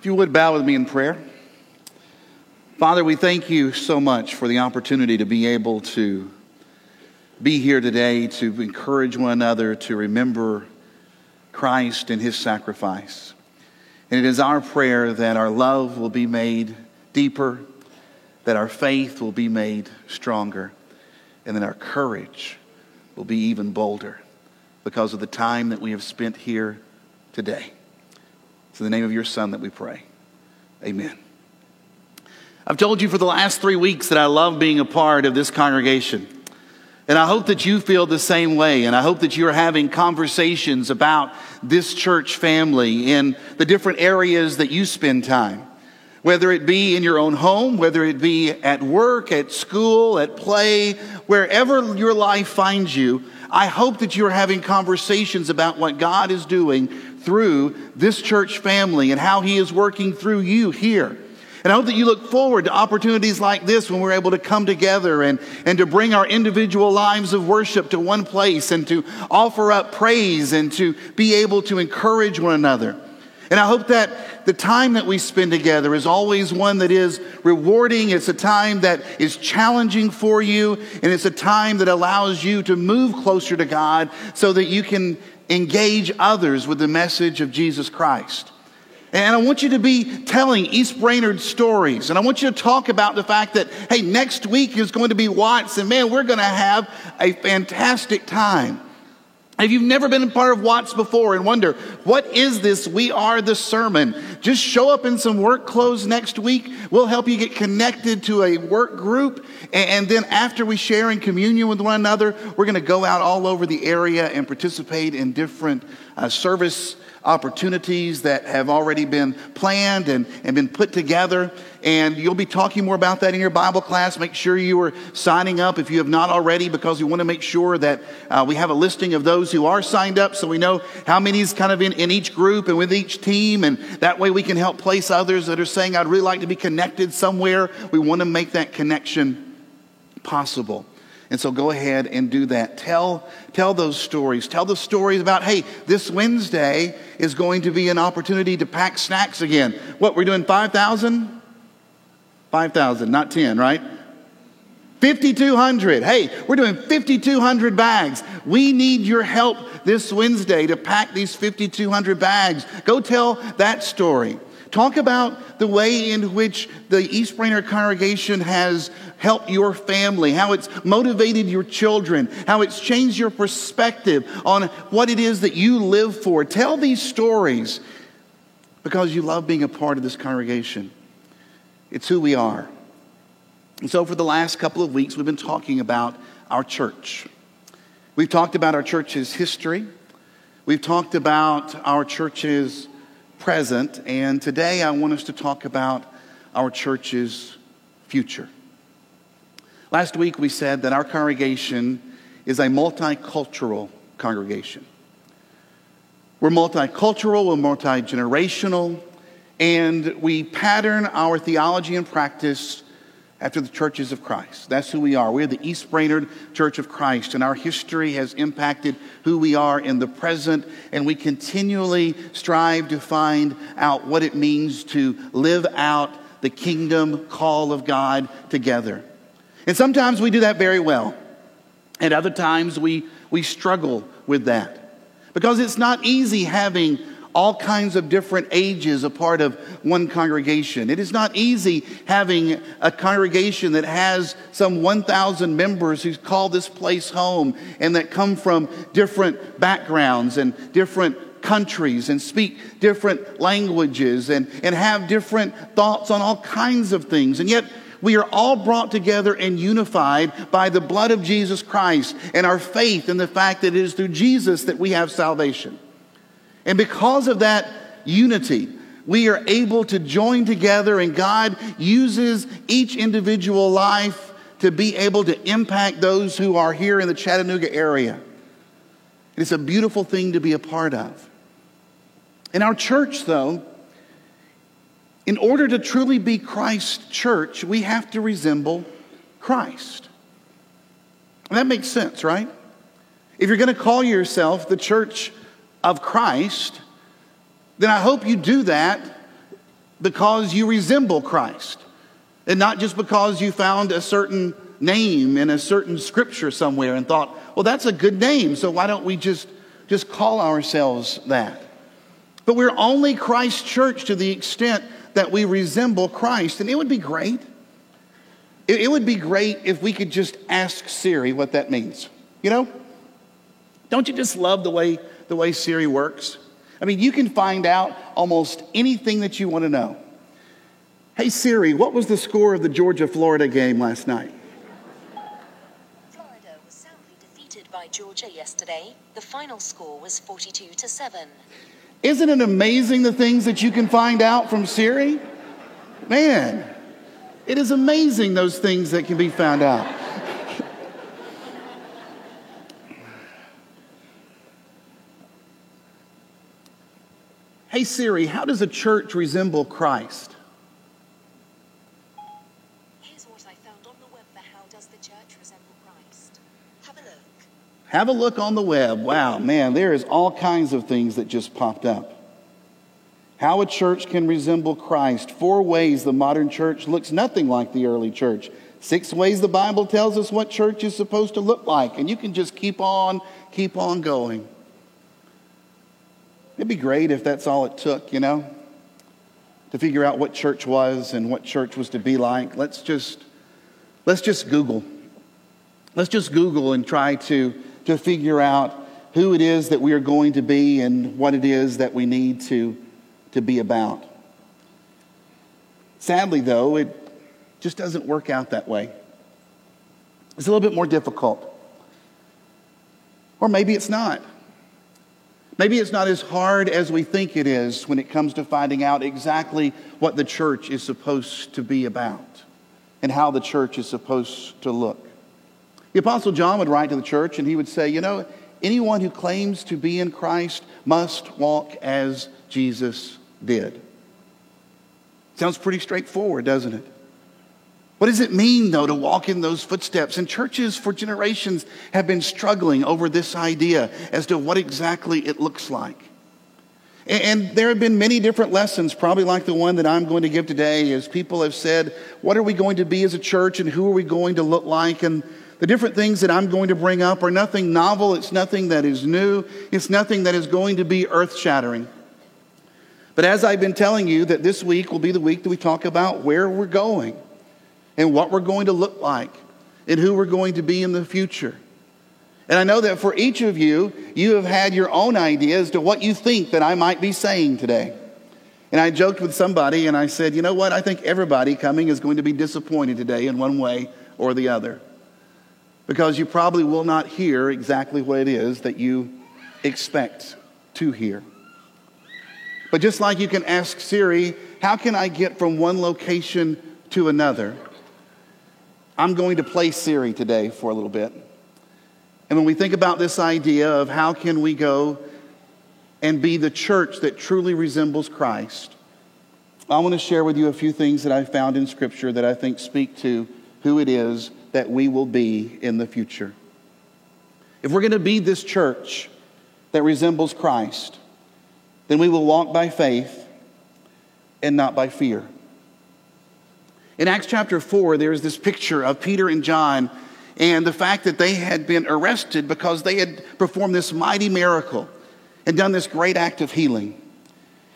If you would bow with me in prayer. Father, we thank you so much for the opportunity to be able to be here today to encourage one another to remember Christ and his sacrifice. And it is our prayer that our love will be made deeper, that our faith will be made stronger, and that our courage will be even bolder because of the time that we have spent here today. It's in the name of your Son that we pray. Amen. I've told you for the last three weeks that I love being a part of this congregation. And I hope that you feel the same way. And I hope that you're having conversations about this church family in the different areas that you spend time. Whether it be in your own home, whether it be at work, at school, at play, wherever your life finds you, I hope that you're having conversations about what God is doing through this church family and how He is working through you here. And I hope that you look forward to opportunities like this when we're able to come together and, and to bring our individual lives of worship to one place and to offer up praise and to be able to encourage one another. And I hope that the time that we spend together is always one that is rewarding. It's a time that is challenging for you, and it's a time that allows you to move closer to God so that you can engage others with the message of Jesus Christ. And I want you to be telling East Brainerd stories. And I want you to talk about the fact that, hey, next week is going to be WATS, and man, we're going to have a fantastic time. If you've never been a part of WATS before and wonder, what is this? We are the sermon. Just show up in some work clothes next week. We'll help you get connected to a work group. And then after we share in communion with one another, we're going to go out all over the area and participate in different uh, service opportunities that have already been planned and, and been put together. And you'll be talking more about that in your Bible class. Make sure you are signing up if you have not already, because we want to make sure that uh, we have a listing of those who are signed up so we know how many is kind of in, in each group and with each team. And that way we can help place others that are saying, I'd really like to be connected somewhere. We want to make that connection possible. And so go ahead and do that. Tell, tell those stories. Tell the stories about, hey, this Wednesday is going to be an opportunity to pack snacks again. What, we're doing 5,000? 5,000, not 10, right? 5,200. Hey, we're doing 5,200 bags. We need your help this Wednesday to pack these 5,200 bags. Go tell that story. Talk about the way in which the East Brainerd congregation has helped your family, how it's motivated your children, how it's changed your perspective on what it is that you live for. Tell these stories because you love being a part of this congregation. It's who we are. And so, for the last couple of weeks, we've been talking about our church. We've talked about our church's history. We've talked about our church's present, and today I want us to talk about our church's future. Last week we said that our congregation is a multicultural congregation. We're multicultural, we're multi generational, and we pattern our theology and practice after the churches of Christ. That's who we are. We're the East Brainerd Church of Christ, and our history has impacted who we are in the present, and we continually strive to find out what it means to live out the kingdom call of God together. And sometimes we do that very well, and other times we, we struggle with that. Because it's not easy having all kinds of different ages a part of one congregation. It is not easy having a congregation that has some 1,000 members who call this place home and that come from different backgrounds and different countries and speak different languages and, and have different thoughts on all kinds of things. And yet, we are all brought together and unified by the blood of Jesus Christ and our faith in the fact that it is through Jesus that we have salvation. And because of that unity, we are able to join together, and God uses each individual life to be able to impact those who are here in the Chattanooga area. It's a beautiful thing to be a part of. In our church, though, in order to truly be Christ's church, we have to resemble Christ. And that makes sense, right? If you're going to call yourself the church of Christ, then I hope you do that because you resemble Christ, and not just because you found a certain name in a certain scripture somewhere and thought, well, that's a good name, so why don't we just, just call ourselves that? But we're only Christ church to the extent that we resemble Christ. And it would be great. It, it would be great if we could just ask Siri what that means. You know? Don't you just love the way, the way Siri works? I mean, you can find out almost anything that you want to know. Hey Siri, what was the score of the Georgia Florida game last night? Florida was soundly defeated by Georgia yesterday. The final score was 42 to 7. Isn't it amazing the things that you can find out from Siri? Man, it is amazing those things that can be found out. Hey Siri, how does a church resemble Christ? Here's what I found on the web for how does the church resemble Christ. Have a look. Have a look on the web. Wow, man, there is all kinds of things that just popped up. How a church can resemble Christ. Four ways the modern church looks nothing like the early church. Six ways the Bible tells us what church is supposed to look like. And you can just keep on, keep on going. It'd be great if that's all it took, you know, to figure out what church was and what church was to be like. Let's just, let's just Google. Let's just Google and try to, to figure out who it is that we are going to be and what it is that we need to to be about. Sadly, though, it just doesn't work out that way. It's a little bit more difficult. Or maybe it's not. Maybe it's not as hard as we think it is when it comes to finding out exactly what the church is supposed to be about and how the church is supposed to look. The Apostle John would write to the church and he would say, You know, anyone who claims to be in Christ must walk as Jesus did. Sounds pretty straightforward, doesn't it? What does it mean, though, to walk in those footsteps? And churches for generations have been struggling over this idea as to what exactly it looks like. And there have been many different lessons, probably like the one that I'm going to give today, as people have said, What are we going to be as a church and who are we going to look like? And the different things that I'm going to bring up are nothing novel, it's nothing that is new, it's nothing that is going to be earth shattering. But as I've been telling you, that this week will be the week that we talk about where we're going and what we're going to look like and who we're going to be in the future. And I know that for each of you, you have had your own idea as to what you think that I might be saying today. And I joked with somebody and I said, you know what? I think everybody coming is going to be disappointed today in one way or the other. Because you probably will not hear exactly what it is that you expect to hear. But just like you can ask Siri, how can I get from one location to another? I'm going to play Siri today for a little bit. And when we think about this idea of how can we go and be the church that truly resembles Christ, I want to share with you a few things that I found in Scripture that I think speak to who it is that we will be in the future. If we're going to be this church that resembles Christ, then we will walk by faith and not by fear. In Acts chapter 4, there's this picture of Peter and John and the fact that they had been arrested because they had performed this mighty miracle and done this great act of healing.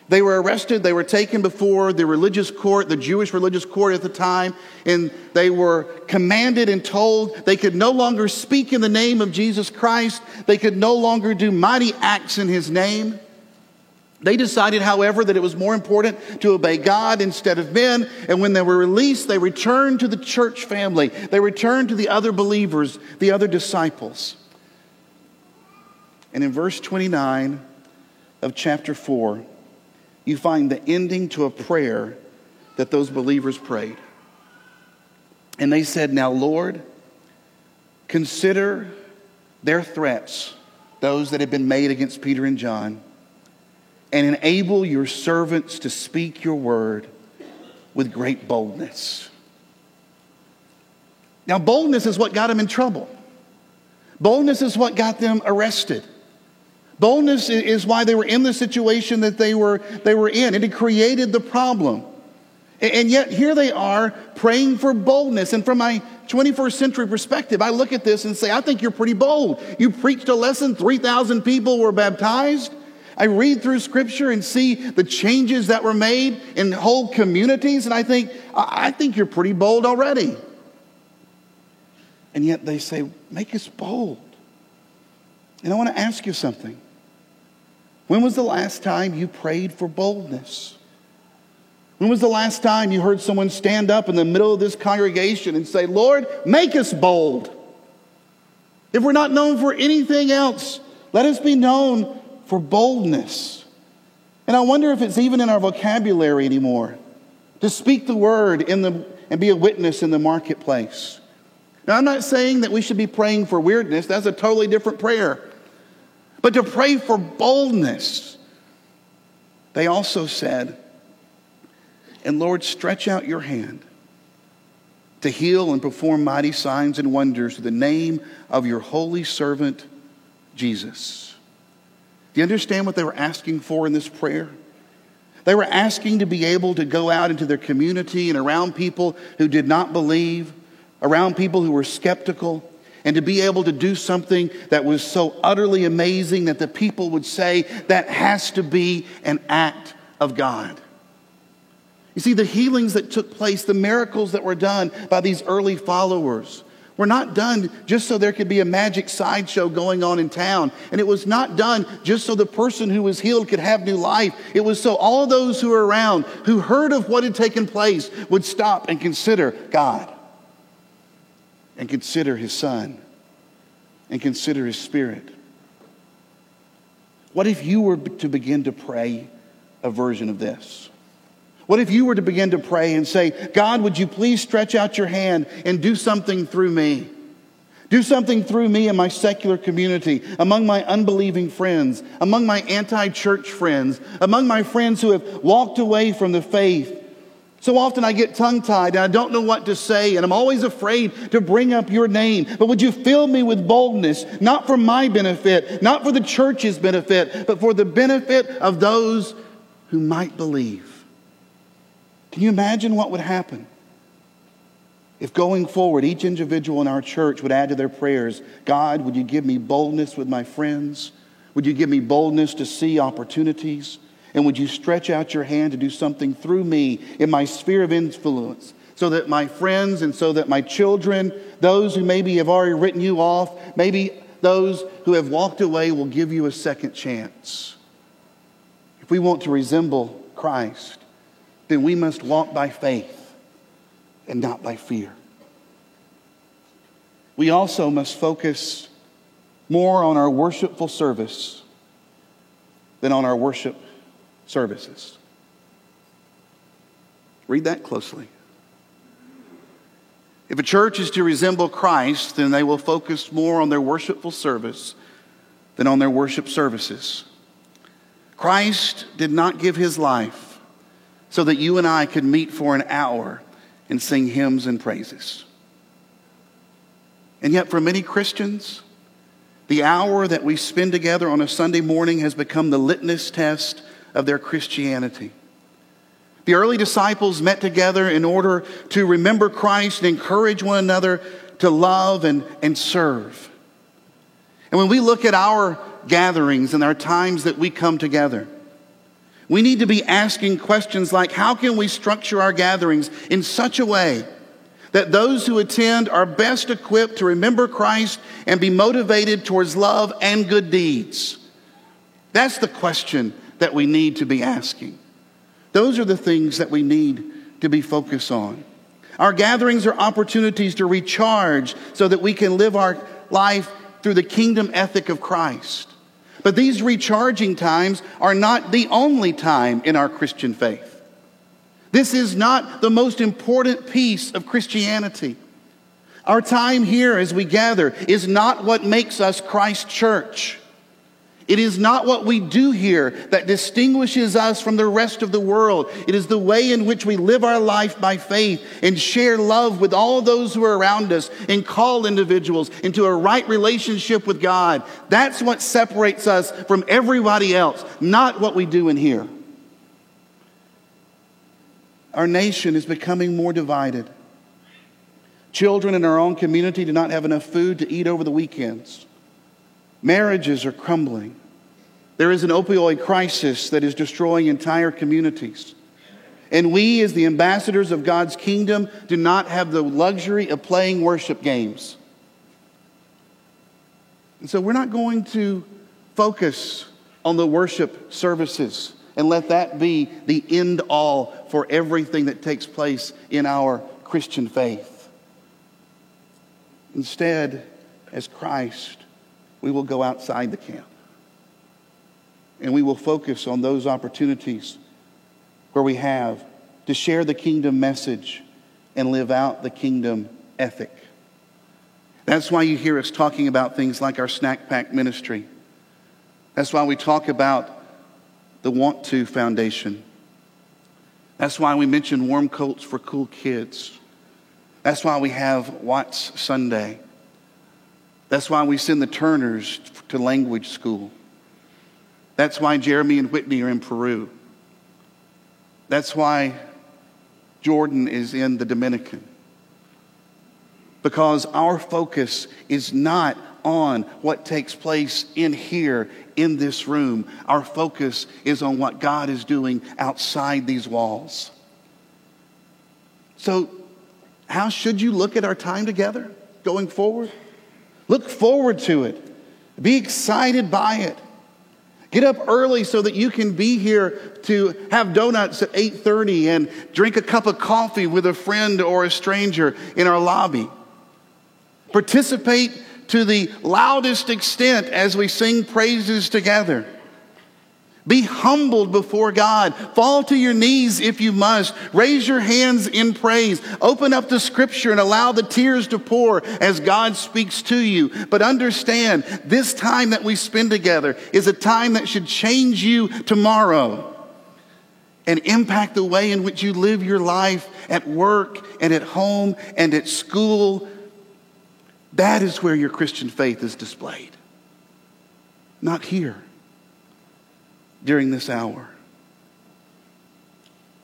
They were arrested, they were taken before the religious court, the Jewish religious court at the time, and they were commanded and told they could no longer speak in the name of Jesus Christ, they could no longer do mighty acts in his name. They decided, however, that it was more important to obey God instead of men. And when they were released, they returned to the church family. They returned to the other believers, the other disciples. And in verse 29 of chapter 4, you find the ending to a prayer that those believers prayed. And they said, Now, Lord, consider their threats, those that had been made against Peter and John and enable your servants to speak your word with great boldness. Now, boldness is what got them in trouble. Boldness is what got them arrested. Boldness is why they were in the situation that they were, they were in, and it created the problem. And yet, here they are praying for boldness. And from my 21st century perspective, I look at this and say, I think you're pretty bold. You preached a lesson, 3,000 people were baptized. I read through scripture and see the changes that were made in whole communities, and I think, I think you're pretty bold already. And yet they say, make us bold. And I want to ask you something. When was the last time you prayed for boldness? When was the last time you heard someone stand up in the middle of this congregation and say, Lord, make us bold? If we're not known for anything else, let us be known for boldness. And I wonder if it's even in our vocabulary anymore to speak the word in the, and be a witness in the marketplace. Now, I'm not saying that we should be praying for weirdness, that's a totally different prayer. But to pray for boldness, they also said, and Lord, stretch out your hand to heal and perform mighty signs and wonders in the name of your holy servant, Jesus. Do you understand what they were asking for in this prayer? They were asking to be able to go out into their community and around people who did not believe, around people who were skeptical, and to be able to do something that was so utterly amazing that the people would say that has to be an act of God. You see, the healings that took place, the miracles that were done by these early followers, were not done just so there could be a magic sideshow going on in town. And it was not done just so the person who was healed could have new life. It was so all those who were around, who heard of what had taken place, would stop and consider God, and consider His Son, and consider His Spirit. What if you were to begin to pray a version of this? What if you were to begin to pray and say, God, would you please stretch out your hand and do something through me? Do something through me in my secular community, among my unbelieving friends, among my anti church friends, among my friends who have walked away from the faith. So often I get tongue tied and I don't know what to say, and I'm always afraid to bring up your name. But would you fill me with boldness, not for my benefit, not for the church's benefit, but for the benefit of those who might believe? Can you imagine what would happen if going forward, each individual in our church would add to their prayers, God, would you give me boldness with my friends? Would you give me boldness to see opportunities? And would you stretch out your hand to do something through me in my sphere of influence so that my friends and so that my children, those who maybe have already written you off, maybe those who have walked away will give you a second chance? If we want to resemble Christ, then we must walk by faith and not by fear. We also must focus more on our worshipful service than on our worship services. Read that closely. If a church is to resemble Christ, then they will focus more on their worshipful service than on their worship services. Christ did not give his life so that you and I could meet for an hour and sing hymns and praises. And yet, for many Christians, the hour that we spend together on a Sunday morning has become the litmus test of their Christianity. The early disciples met together in order to remember Christ and encourage one another to love and, and serve. And when we look at our gatherings and our times that we come together, we need to be asking questions like how can we structure our gatherings in such a way that those who attend are best equipped to remember Christ and be motivated towards love and good deeds? That's the question that we need to be asking. Those are the things that we need to be focused on. Our gatherings are opportunities to recharge so that we can live our life through the kingdom ethic of Christ. But these recharging times are not the only time in our Christian faith. This is not the most important piece of Christianity. Our time here as we gather is not what makes us Christ Church. It is not what we do here that distinguishes us from the rest of the world. It is the way in which we live our life by faith and share love with all those who are around us and call individuals into a right relationship with God. That's what separates us from everybody else, not what we do in here. our nation is becoming more divided. Children in our own community do not have enough food to eat over the weekends. Marriages are crumbling. There is an opioid crisis that is destroying entire communities. And we, as the ambassadors of God's kingdom, do not have the luxury of playing worship games. And so we're not going to focus on the worship services and let that be the end all for everything that takes place in our Christian faith. Instead, as Christ, we will go outside the camp. And we will focus on those opportunities where we have to share the kingdom message and live out the kingdom ethic. That's why you hear us talking about things like our snack pack ministry. That's why we talk about the Want to Foundation. That's why we mention warm coats for cool kids. That's why we have WATS Sunday. That's why we send the Turners to language school. That's why Jeremy and Whitney are in Peru. That's why Jordan is in the Dominican. Because our focus is not on what takes place in here, in this room. Our focus is on what God is doing outside these walls. So, how should you look at our time together going forward? Look forward to it. Be excited by it. Get up early so that you can be here to have donuts at 8:30 and drink a cup of coffee with a friend or a stranger in our lobby. Participate to the loudest extent as we sing praises together. Be humbled before God. Fall to your knees if you must. Raise your hands in praise. Open up the scripture and allow the tears to pour as God speaks to you. But understand, this time that we spend together is a time that should change you tomorrow and impact the way in which you live your life at work and at home and at school. That is where your Christian faith is displayed, not here during this hour.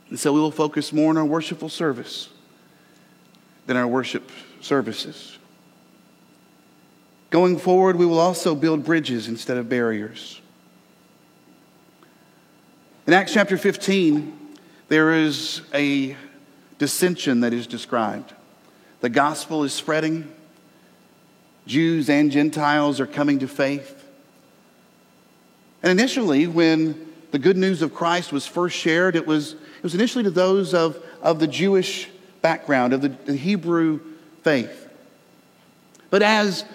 And so we will focus more on our worshipful service than our worship services. Going forward, we will also build bridges instead of barriers. In Acts chapter 15, there is a dissension that is described. The gospel is spreading, Jews and Gentiles are coming to faith. And initially, when the good news of Christ was first shared, it was, it was initially to those of, of the Jewish background, of the, the Hebrew faith. But as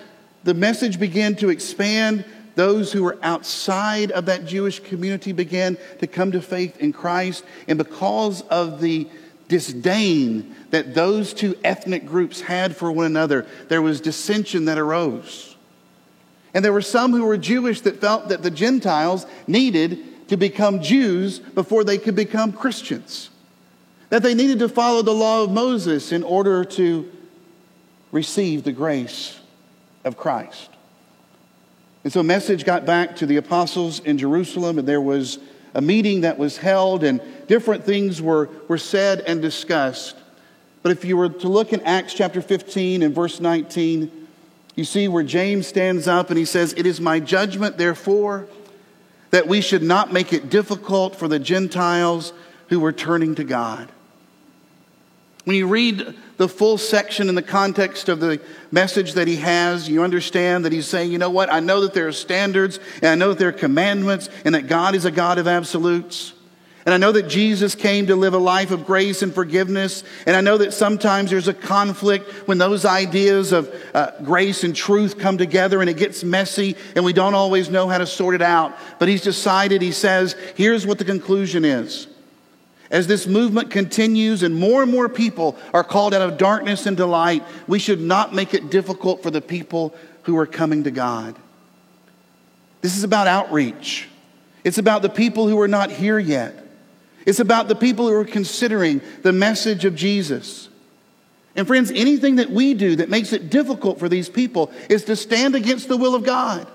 the message began to expand, those who were outside of that Jewish community began to come to faith in Christ. And because of the disdain that those two ethnic groups had for one another, there was dissension that arose. And there were some who were Jewish that felt that the Gentiles needed to become Jews before they could become Christians. That they needed to follow the law of Moses in order to receive the grace of Christ. And so a message got back to the apostles in Jerusalem, and there was a meeting that was held, and different things were, were said and discussed. But if you were to look in Acts chapter 15 and verse 19, you see where James stands up and he says, It is my judgment, therefore, that we should not make it difficult for the Gentiles who are turning to God. When you read the full section in the context of the message that he has, you understand that he's saying, you know what? I know that there are standards, and I know that there are commandments, and that God is a God of absolutes. And I know that Jesus came to live a life of grace and forgiveness. And I know that sometimes there's a conflict when those ideas of uh, grace and truth come together and it gets messy and we don't always know how to sort it out. But he's decided, he says, here's what the conclusion is. As this movement continues and more and more people are called out of darkness into light, we should not make it difficult for the people who are coming to God. This is about outreach. It's about the people who are not here yet. It's about the people who are considering the message of Jesus. And friends, anything that we do that makes it difficult for these people is to stand against the will of God.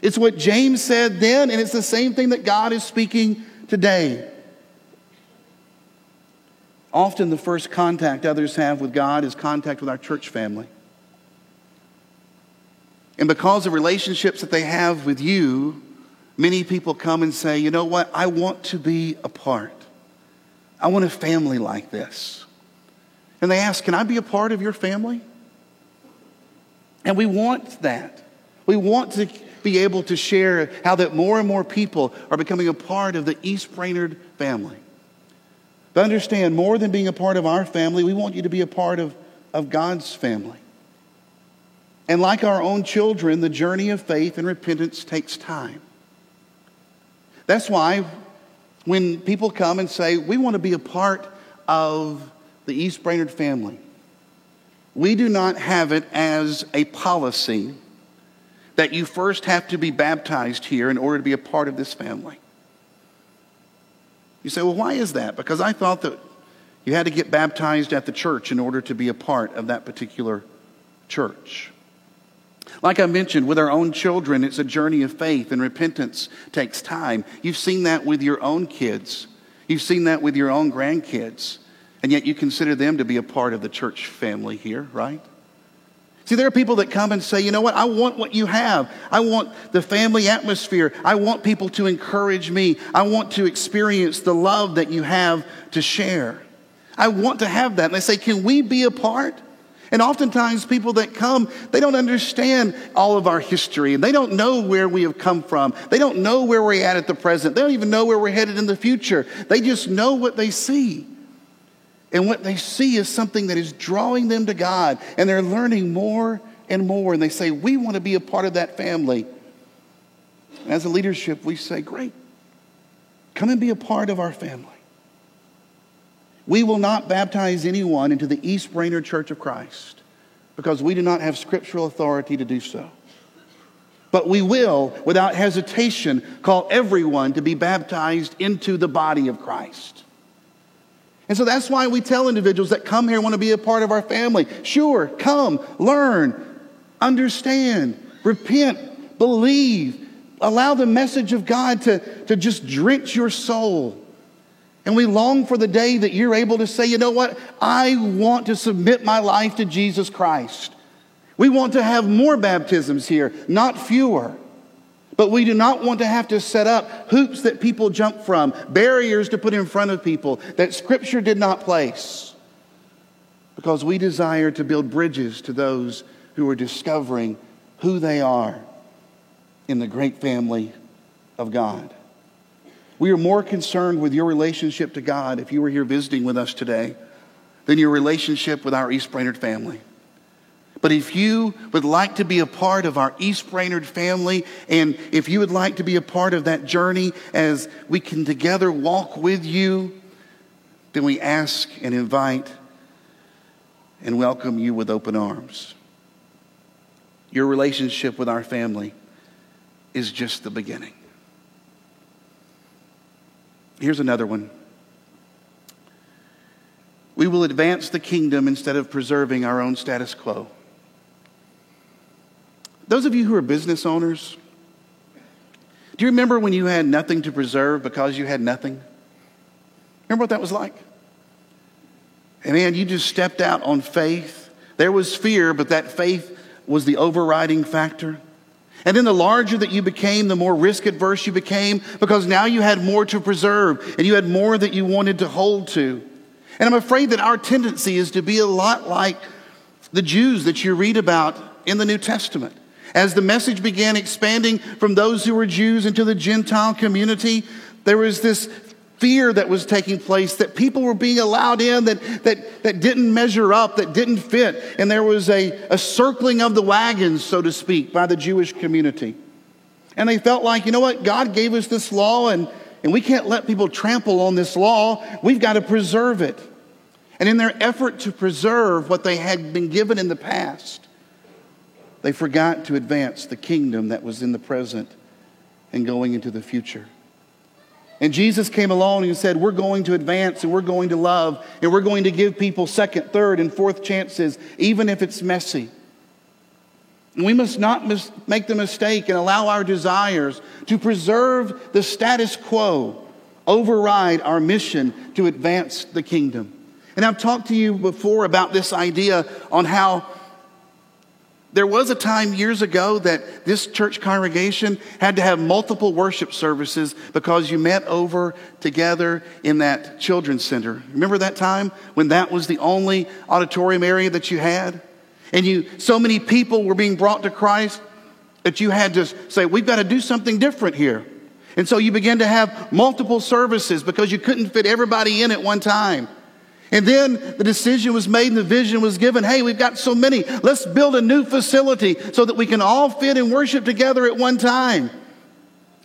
It's what James said then, and it's the same thing that God is speaking today. Often the first contact others have with God is contact with our church family. And because of relationships that they have with you, many people come and say, you know what? I want to be a part. I want a family like this. And they ask, can I be a part of your family? And we want that. We want to be able to share how that more and more people are becoming a part of the East Brainerd family. But understand, more than being a part of our family, we want you to be a part of, of God's family. And like our own children, the journey of faith and repentance takes time. That's why when people come and say, We want to be a part of the East Brainerd family, we do not have it as a policy that you first have to be baptized here in order to be a part of this family. You say, well, why is that? Because I thought that you had to get baptized at the church in order to be a part of that particular church. Like I mentioned, with our own children, it's a journey of faith, and repentance takes time. You've seen that with your own kids, you've seen that with your own grandkids, and yet you consider them to be a part of the church family here, right? See, there are people that come and say, you know what, I want what you have. I want the family atmosphere. I want people to encourage me. I want to experience the love that you have to share. I want to have that. And they say, can we be a part? And oftentimes, people that come, they don't understand all of our history and they don't know where we have come from. They don't know where we're at at the present. They don't even know where we're headed in the future. They just know what they see. And what they see is something that is drawing them to God, and they're learning more and more. And they say, We want to be a part of that family. And as a leadership, we say, Great, come and be a part of our family. We will not baptize anyone into the East Brainerd Church of Christ because we do not have scriptural authority to do so. But we will, without hesitation, call everyone to be baptized into the body of Christ. And so that's why we tell individuals that come here want to be a part of our family. Sure, come, learn, understand, repent, believe, allow the message of God to, to just drench your soul. And we long for the day that you're able to say, you know what? I want to submit my life to Jesus Christ. We want to have more baptisms here, not fewer. But we do not want to have to set up hoops that people jump from, barriers to put in front of people that Scripture did not place. Because we desire to build bridges to those who are discovering who they are in the great family of God. We are more concerned with your relationship to God if you were here visiting with us today than your relationship with our East Brainerd family. But if you would like to be a part of our East Brainerd family, and if you would like to be a part of that journey as we can together walk with you, then we ask and invite and welcome you with open arms. Your relationship with our family is just the beginning. Here's another one. We will advance the kingdom instead of preserving our own status quo. Those of you who are business owners, do you remember when you had nothing to preserve because you had nothing? Remember what that was like? And man, you just stepped out on faith. There was fear, but that faith was the overriding factor. And then the larger that you became, the more risk adverse you became because now you had more to preserve and you had more that you wanted to hold to. And I'm afraid that our tendency is to be a lot like the Jews that you read about in the New Testament. As the message began expanding from those who were Jews into the Gentile community, there was this fear that was taking place that people were being allowed in that, that, that didn't measure up, that didn't fit. And there was a, a circling of the wagons, so to speak, by the Jewish community. And they felt like, you know what, God gave us this law and, and we can't let people trample on this law. We've got to preserve it. And in their effort to preserve what they had been given in the past, they forgot to advance the kingdom that was in the present and going into the future. And Jesus came along and said, We're going to advance and we're going to love and we're going to give people second, third, and fourth chances, even if it's messy. And we must not mis- make the mistake and allow our desires to preserve the status quo override our mission to advance the kingdom. And I've talked to you before about this idea on how there was a time years ago that this church congregation had to have multiple worship services because you met over together in that children's center. Remember that time when that was the only auditorium area that you had? And you so many people were being brought to Christ that you had to say, we've got to do something different here. And so you began to have multiple services because you couldn't fit everybody in at one time. And then the decision was made and the vision was given hey, we've got so many. Let's build a new facility so that we can all fit and worship together at one time.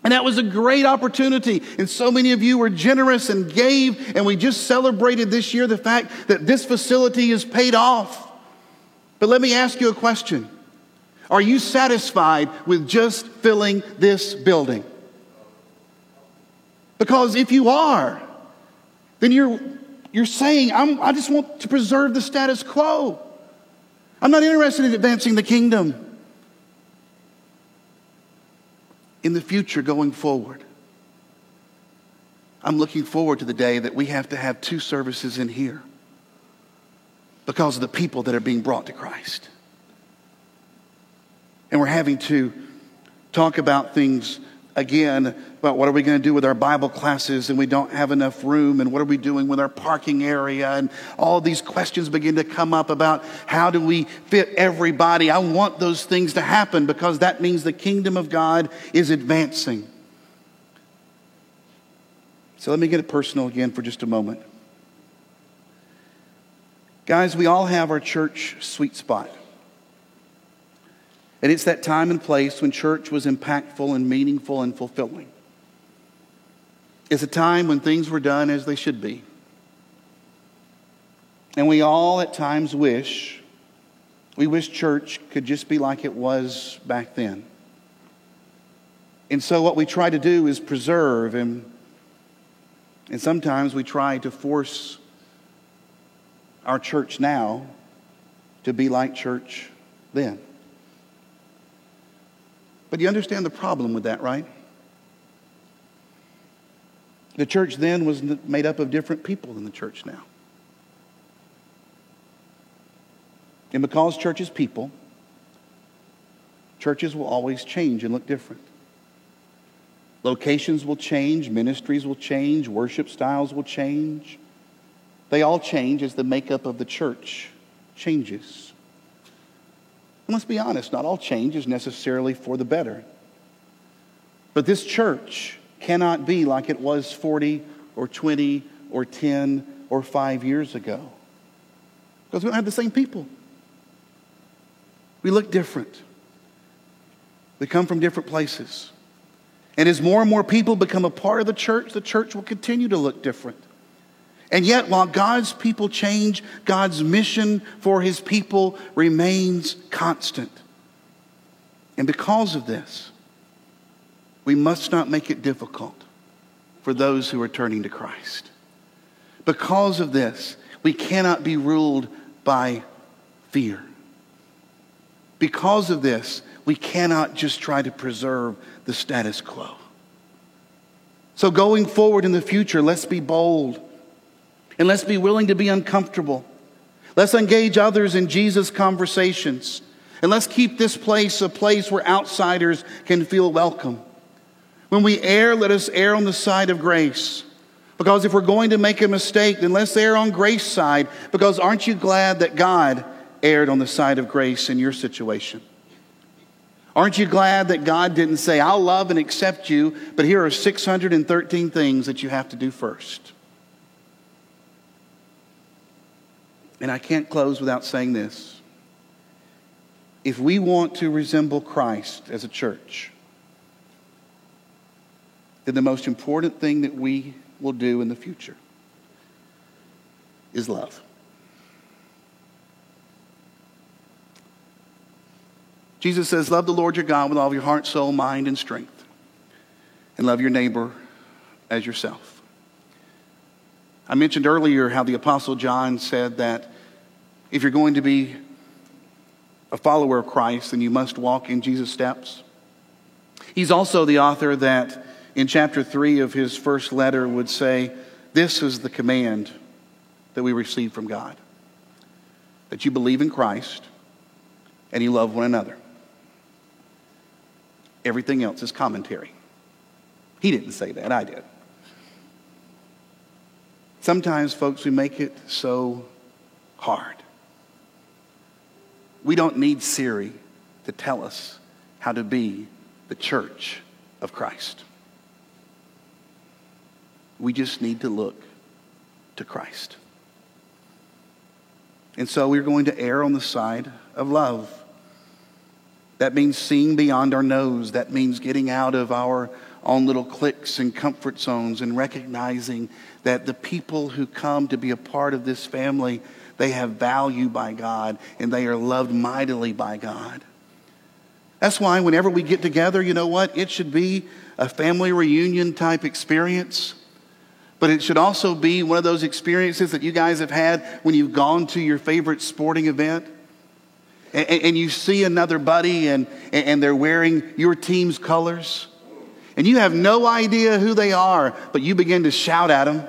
And that was a great opportunity. And so many of you were generous and gave. And we just celebrated this year the fact that this facility is paid off. But let me ask you a question Are you satisfied with just filling this building? Because if you are, then you're you're saying, i just want to preserve the status quo. I'm not interested in advancing the kingdom. In the future, going forward, I'm looking forward to the day that we have to have two services in here because of the people that are being brought to Christ. And we're having to talk about things again about what are we going to do with our Bible classes and we don't have enough room and what are we doing with our parking area and all these questions begin to come up about how do we fit everybody. I want those things to happen because that means the kingdom of God is advancing. So let me get it personal again for just a moment. Guys, we all have our church sweet spot. And it's that time and place when church was impactful and meaningful and fulfilling. It's a time when things were done as they should be. And we all at times wish, we wish church could just be like it was back then. And so what we try to do is preserve and and sometimes we try to force our church now to be like church then. But you understand the problem with that, right? The church then was made up of different people than the church now. And because church is people, churches will always change and look different. Locations will change, ministries will change, worship styles will change. They all change as the makeup of the church changes. And let's be honest, not all change is necessarily for the better. But this church cannot be like it was 40 or 20 or 10 or 5 years ago. Because we don't have the same people. We look different. We come from different places. And as more and more people become a part of the church, the church will continue to look different. And yet, while God's people change, God's mission for his people remains constant. And because of this, we must not make it difficult for those who are turning to Christ. Because of this, we cannot be ruled by fear. Because of this, we cannot just try to preserve the status quo. So, going forward in the future, let's be bold and let's be willing to be uncomfortable. Let's engage others in Jesus' conversations. And let's keep this place a place where outsiders can feel welcome. When we err, let us err on the side of grace. Because if we're going to make a mistake, then let's err on grace side. Because aren't you glad that God erred on the side of grace in your situation? Aren't you glad that God didn't say, I'll love and accept you, but here are 613 things that you have to do first? And I can't close without saying this. If we want to resemble Christ as a church, then the most important thing that we will do in the future is love. Jesus says, Love the Lord your God with all of your heart, soul, mind, and strength, and love your neighbor as yourself. I mentioned earlier how the Apostle John said that if you're going to be a follower of Christ, then you must walk in Jesus' steps. He's also the author that in chapter 3 of his first letter would say, This is the command that we received from God that you believe in Christ and you love one another. Everything else is commentary. He didn't say that, I did. Sometimes, folks, we make it so hard. We don't need Siri to tell us how to be the church of Christ. We just need to look to Christ. And so we're going to err on the side of love. That means seeing beyond our nose. That means getting out of our own little cliques and comfort zones and recognizing that the people who come to be a part of this family, they have value by God and they are loved mightily by God. That's why whenever we get together, you know what? It should be a family reunion type experience. But it should also be one of those experiences that you guys have had when you've gone to your favorite sporting event and, you see another buddy and, and they're wearing your team's colors. And you have no idea who they are, but you begin to shout at them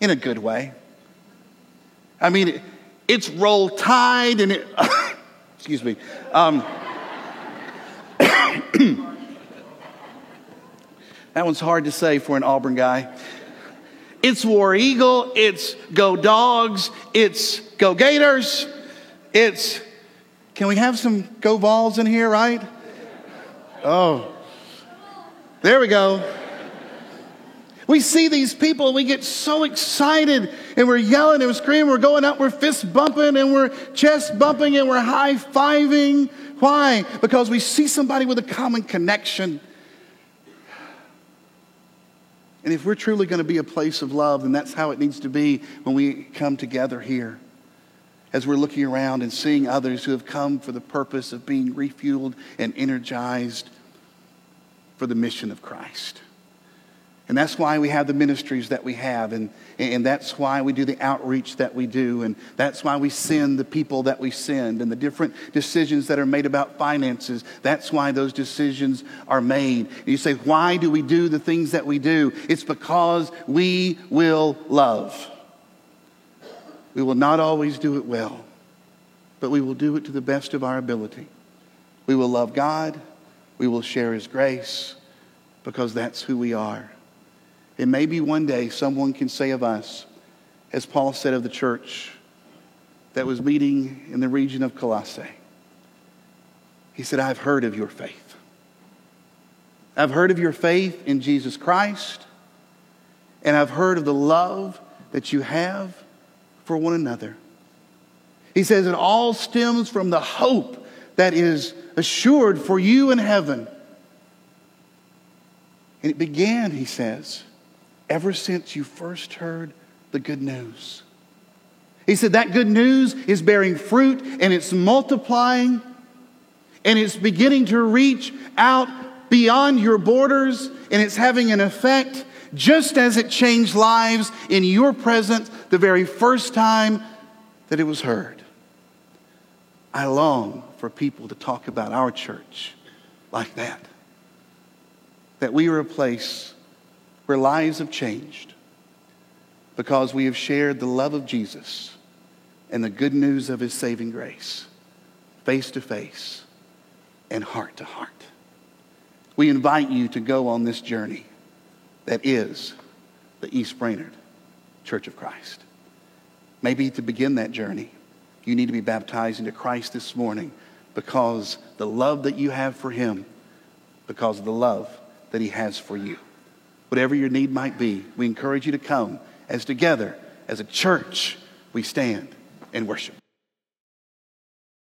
in a good way. I mean, it's roll tide and it, excuse me. Um, that one's hard to say for an Auburn guy. It's War Eagle, it's Go Dogs, it's Go Gators, it's, can we have some Go Vols in here, right? Oh, there we go. We see these people and we get so excited and we're yelling and we're screaming, we're going up, we're fist bumping and we're chest bumping and we're high fiving. Why? Because we see somebody with a common connection and if we're truly going to be a place of love, then that's how it needs to be when we come together here. As we're looking around and seeing others who have come for the purpose of being refueled and energized for the mission of Christ. And that's why we have the ministries that we have. And, and that's why we do the outreach that we do. And that's why we send the people that we send and the different decisions that are made about finances. That's why those decisions are made. And you say, why do we do the things that we do? It's because we will love. We will not always do it well, but we will do it to the best of our ability. We will love God. We will share His grace because that's who we are. And maybe one day someone can say of us, as Paul said of the church that was meeting in the region of Colossae, he said, I've heard of your faith. I've heard of your faith in Jesus Christ, and I've heard of the love that you have for one another. He says it all stems from the hope that is assured for you in heaven. And it began, he says, ever since you first heard the good news. He said that good news is bearing fruit and it's multiplying and it's beginning to reach out beyond your borders and it's having an effect just as it changed lives in your presence the very first time that it was heard. I long for people to talk about our church like that. That we are a place where lives have changed because we have shared the love of Jesus and the good news of his saving grace face to face and heart to heart. We invite you to go on this journey that is the East Brainerd Church of Christ. Maybe to begin that journey, you need to be baptized into Christ this morning because the love that you have for him, because of the love that he has for you whatever your need might be, we encourage you to come as together, as a church, we stand and worship.